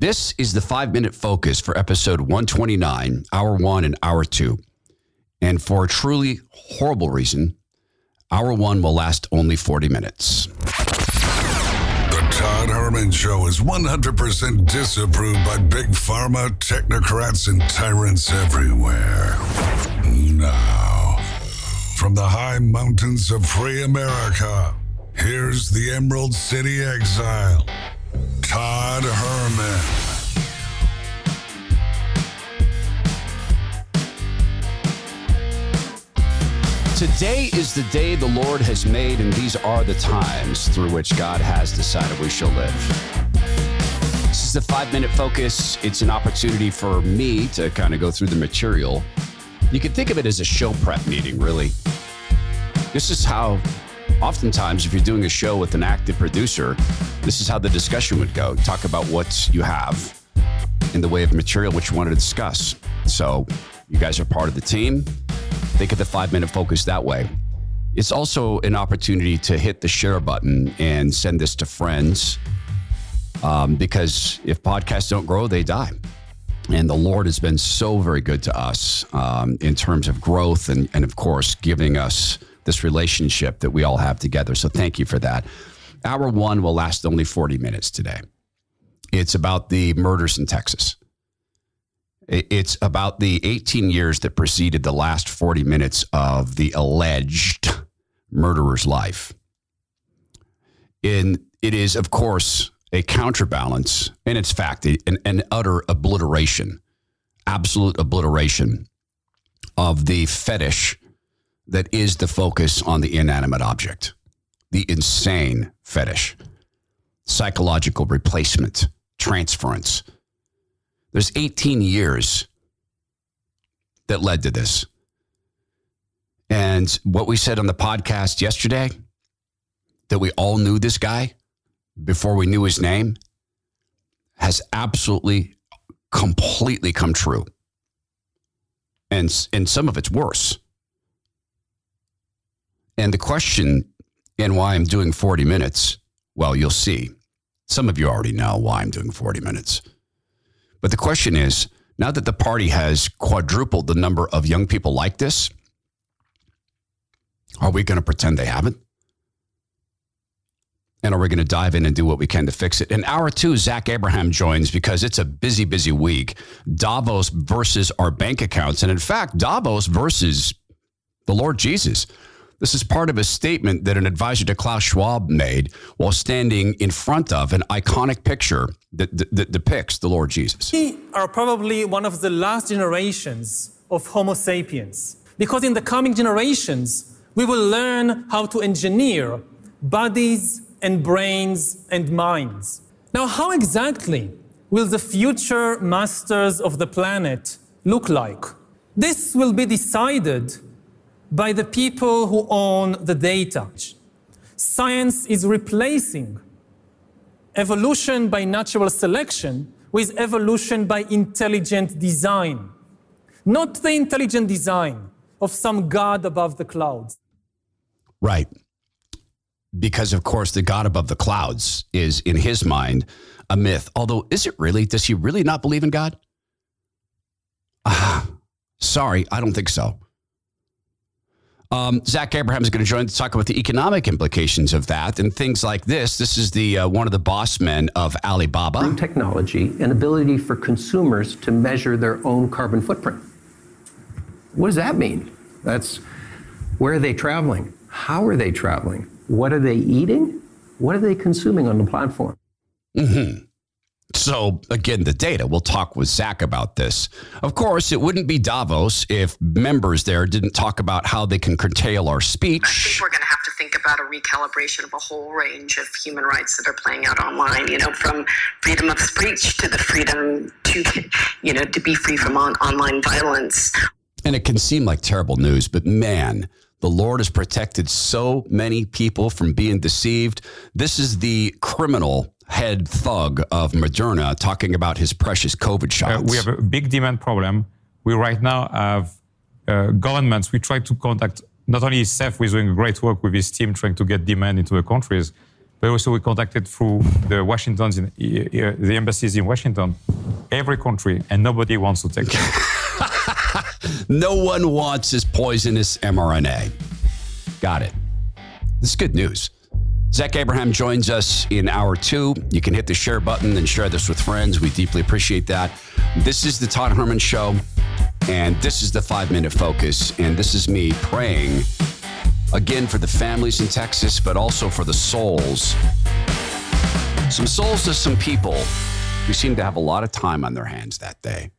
This is the five minute focus for episode 129, hour one and hour two. And for a truly horrible reason, hour one will last only 40 minutes. The Todd Herman Show is 100% disapproved by big pharma, technocrats, and tyrants everywhere. Now, from the high mountains of free America, here's the Emerald City exile, Today is the day the Lord has made, and these are the times through which God has decided we shall live. This is the five minute focus. It's an opportunity for me to kind of go through the material. You can think of it as a show prep meeting, really. This is how, oftentimes, if you're doing a show with an active producer, this is how the discussion would go. Talk about what you have in the way of material which you want to discuss. So, you guys are part of the team. Think of the five minute focus that way. It's also an opportunity to hit the share button and send this to friends um, because if podcasts don't grow, they die. And the Lord has been so very good to us um, in terms of growth and, and, of course, giving us this relationship that we all have together. So thank you for that. Hour one will last only 40 minutes today. It's about the murders in Texas. It's about the 18 years that preceded the last 40 minutes of the alleged murderer's life. In, it is, of course, a counterbalance, and it's fact, an, an utter obliteration, absolute obliteration of the fetish that is the focus on the inanimate object, the insane fetish, psychological replacement, transference there's 18 years that led to this. And what we said on the podcast yesterday, that we all knew this guy before we knew his name, has absolutely, completely come true. And, and some of it's worse. And the question and why I'm doing 40 minutes, well, you'll see. Some of you already know why I'm doing 40 minutes. But the question is now that the party has quadrupled the number of young people like this, are we going to pretend they haven't? And are we going to dive in and do what we can to fix it? In hour two, Zach Abraham joins because it's a busy, busy week. Davos versus our bank accounts. And in fact, Davos versus the Lord Jesus. This is part of a statement that an advisor to Klaus Schwab made while standing in front of an iconic picture that, that, depicts the Lord Jesus. We are probably one of the last generations of Homo sapiens because in the coming generations, we will learn how to engineer bodies and brains and minds. Now, how exactly will the future masters of the planet look like? This will be decided by the people who own the data. Science is replacing evolution by natural selection with evolution by intelligent design. Not the intelligent design of some God above the clouds. Right. Because, of course, the God above the clouds is, in his mind, a myth. Although, is it really? Does he really not believe in God? Ah, sorry, I don't think so. Um, Zach Abraham is going to join to talk about the economic implications of that and things like this. This is the uh, one of the boss men of Alibaba. Technology and ability for consumers to measure their own carbon footprint. What does that mean? That's where are they traveling? How are they traveling? What are they eating? What are they consuming on the platform? Mm-hmm. So, again, the data, we'll talk with Zach about this. Of course, it wouldn't be Davos if members there didn't talk about how they can curtail our speech. I think we're going to have to think about a recalibration of a whole range of human rights that are playing out online, you know, from freedom of speech to the freedom to, you know, to be free from on- online violence. And it can seem like terrible news, but man, the Lord has protected so many people from being deceived. This is the criminal head thug of Moderna talking about his precious COVID shots. Uh, we have a big demand problem. We right now have uh, governments. We try to contact not only Seth, who is doing great work with his team trying to get demand into the countries, but also we contacted through the Washington's, in, the embassies in Washington, every country, and nobody wants to take it. no one wants this poisonous mRNA. Got it. This is good news. Zach Abraham joins us in hour two. You can hit the share button and share this with friends. We deeply appreciate that. This is the Todd Herman Show, and this is the five minute focus. And this is me praying again for the families in Texas, but also for the souls. Some souls of some people who seem to have a lot of time on their hands that day.